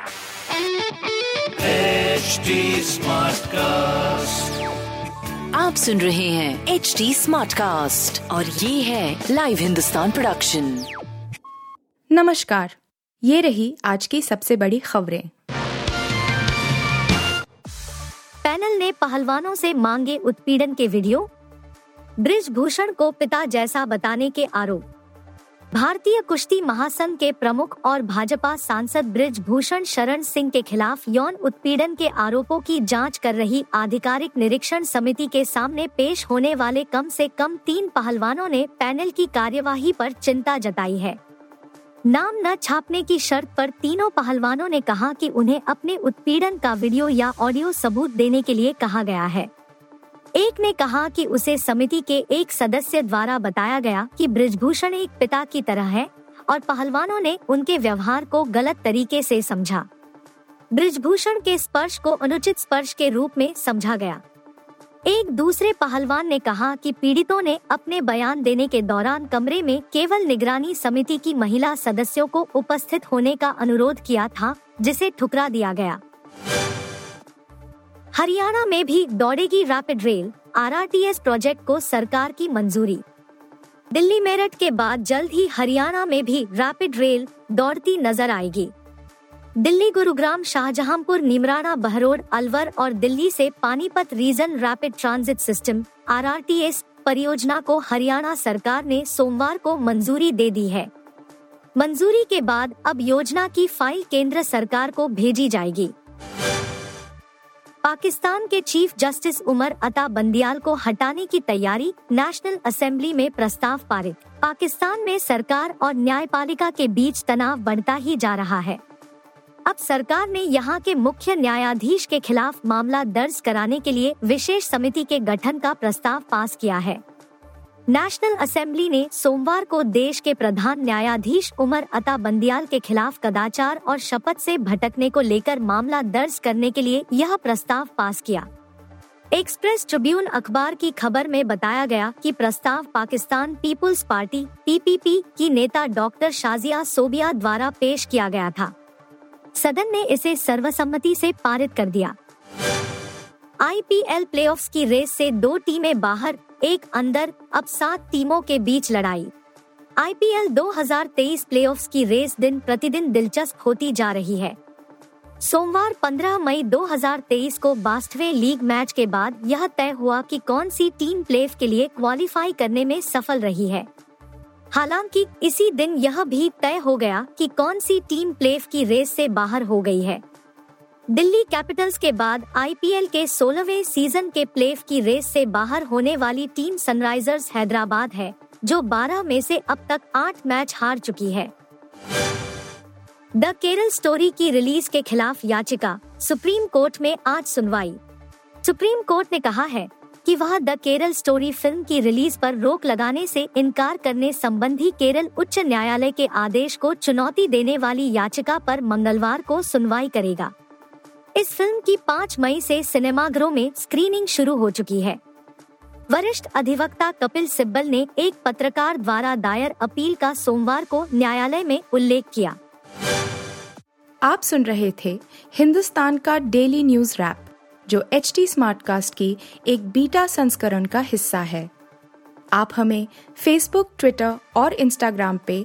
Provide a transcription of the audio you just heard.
HD Smartcast. आप सुन रहे हैं एच डी स्मार्ट कास्ट और ये है लाइव हिंदुस्तान प्रोडक्शन नमस्कार। ये रही आज की सबसे बड़ी खबरें। पैनल ने पहलवानों से मांगे उत्पीड़न के वीडियो। ब्रिजभूषण को पिता जैसा बताने के आरोप। भारतीय कुश्ती महासंघ के प्रमुख और भाजपा सांसद ब्रिज भूषण शरण सिंह के खिलाफ यौन उत्पीड़न के आरोपों की जाँच कर रही आधिकारिक निरीक्षण समिति के सामने पेश होने वाले कम से कम तीन पहलवानों ने पैनल की कार्यवाही पर चिंता जताई है। नाम न छापने की शर्त पर तीनों पहलवानों ने कहा कि उन्हें अपने उत्पीड़न का वीडियो या ऑडियो सबूत देने के लिए कहा गया है। एक ने कहा कि उसे समिति के एक सदस्य द्वारा बताया गया कि ब्रिजभूषण एक पिता की तरह है और पहलवानों ने उनके व्यवहार को गलत तरीके से समझा। ब्रिजभूषण के स्पर्श को अनुचित स्पर्श के रूप में समझा गया। एक दूसरे पहलवान ने कहा कि पीड़ितों ने अपने बयान देने के दौरान कमरे में केवल निगरानी समिति की महिला सदस्यों को उपस्थित होने का अनुरोध किया था, जिसे ठुकरा दिया गया। हरियाणा में भी दौड़ेगी रैपिड रेल, आरआरटीएस प्रोजेक्ट को सरकार की मंजूरी। दिल्ली मेरठ के बाद जल्द ही हरियाणा में भी रैपिड रेल दौड़ती नज़र आएगी। दिल्ली गुरुग्राम, शाहजहांपुर, निमराना, बहरोड, अलवर और दिल्ली से Panipat region rapid transit system, RRTS परियोजना को हरियाणा सरकार ने सोमवार को मंजूरी दे दी है। मंजूरी के बाद अब योजना की फ़ाइल केंद्र सरकार को भेजी जाएगी। पाकिस्तान के चीफ जस्टिस उमर अता बंदियाल को हटाने की तैयारी नेशनल असेंबली में प्रस्ताव पारित। पाकिस्तान में सरकार और न्यायपालिका के बीच तनाव बढ़ता ही जा रहा है। अब सरकार ने यहाँ के मुख्य न्यायाधीश के खिलाफ मामला दर्ज कराने के लिए विशेष समिति के गठन का प्रस्ताव पास किया है। नेशनल असेंबली ने सोमवार को देश के प्रधान न्यायाधीश उमर अता बंदियाल के खिलाफ कदाचार और शपथ से भटकने को लेकर मामला दर्ज करने के लिए यह प्रस्ताव पास किया। एक्सप्रेस ट्रिब्यून अखबार की खबर में बताया गया कि प्रस्ताव पाकिस्तान पीपुल्स पार्टी, पीपीपी की नेता डॉक्टर शाजिया सोबिया द्वारा पेश किया गया था। सदन ने इसे सर्वसम्मति से पारित कर दिया। आईपीएल प्लेऑफ्स की रेस से दो टीमें बाहर, एक अंदर, अब सात टीमों के बीच लड़ाई। आईपीएल 2023 प्लेऑफ्स की रेस दिन प्रतिदिन दिलचस्प होती जा रही है। सोमवार 15 मई 2023 को बास्टवे लीग मैच के बाद यह तय हुआ कि कौन सी टीम प्लेऑफ के लिए क्वालिफाई करने में सफल रही है। हालाँकि इसी दिन यह भी तय हो गया कि कौन सी टीम प्लेऑफ की रेस से बाहर हो गई है। दिल्ली कैपिटल्स के बाद आईपीएल के सोलहवें सीज़न के प्लेऑफ की रेस से बाहर होने वाली टीम सनराइजर्स हैदराबाद है, जो 12 में से अब तक 8 मैच हार चुकी है। द केरल स्टोरी की रिलीज़ के खिलाफ याचिका, सुप्रीम कोर्ट में आज सुनवाई। सुप्रीम कोर्ट ने कहा है कि वह द केरल स्टोरी फ़िल्म की रिलीज़ पर रोक लगाने से इनकार करने संबंधी केरल उच्च न्यायालय के आदेश को चुनौती देने वाली याचिका पर मंगलवार को सुनवाई करेगा। इस फ़िल्म की 5 मई से सिनेमाघरों में स्क्रीनिंग शुरू हो चुकी है। वरिष्ठ अधिवक्ता कपिल सिब्बल ने एक पत्रकार द्वारा दायर अपील का सोमवार को न्यायालय में उल्लेख किया। आप सुन रहे थे हिंदुस्तान का डेली न्यूज़ रैप, जो एच टी स्मार्ट कास्ट की एक बीटा संस्करण का हिस्सा है। आप हमें फेसबुक ट्विटर और इंस्टाग्राम पे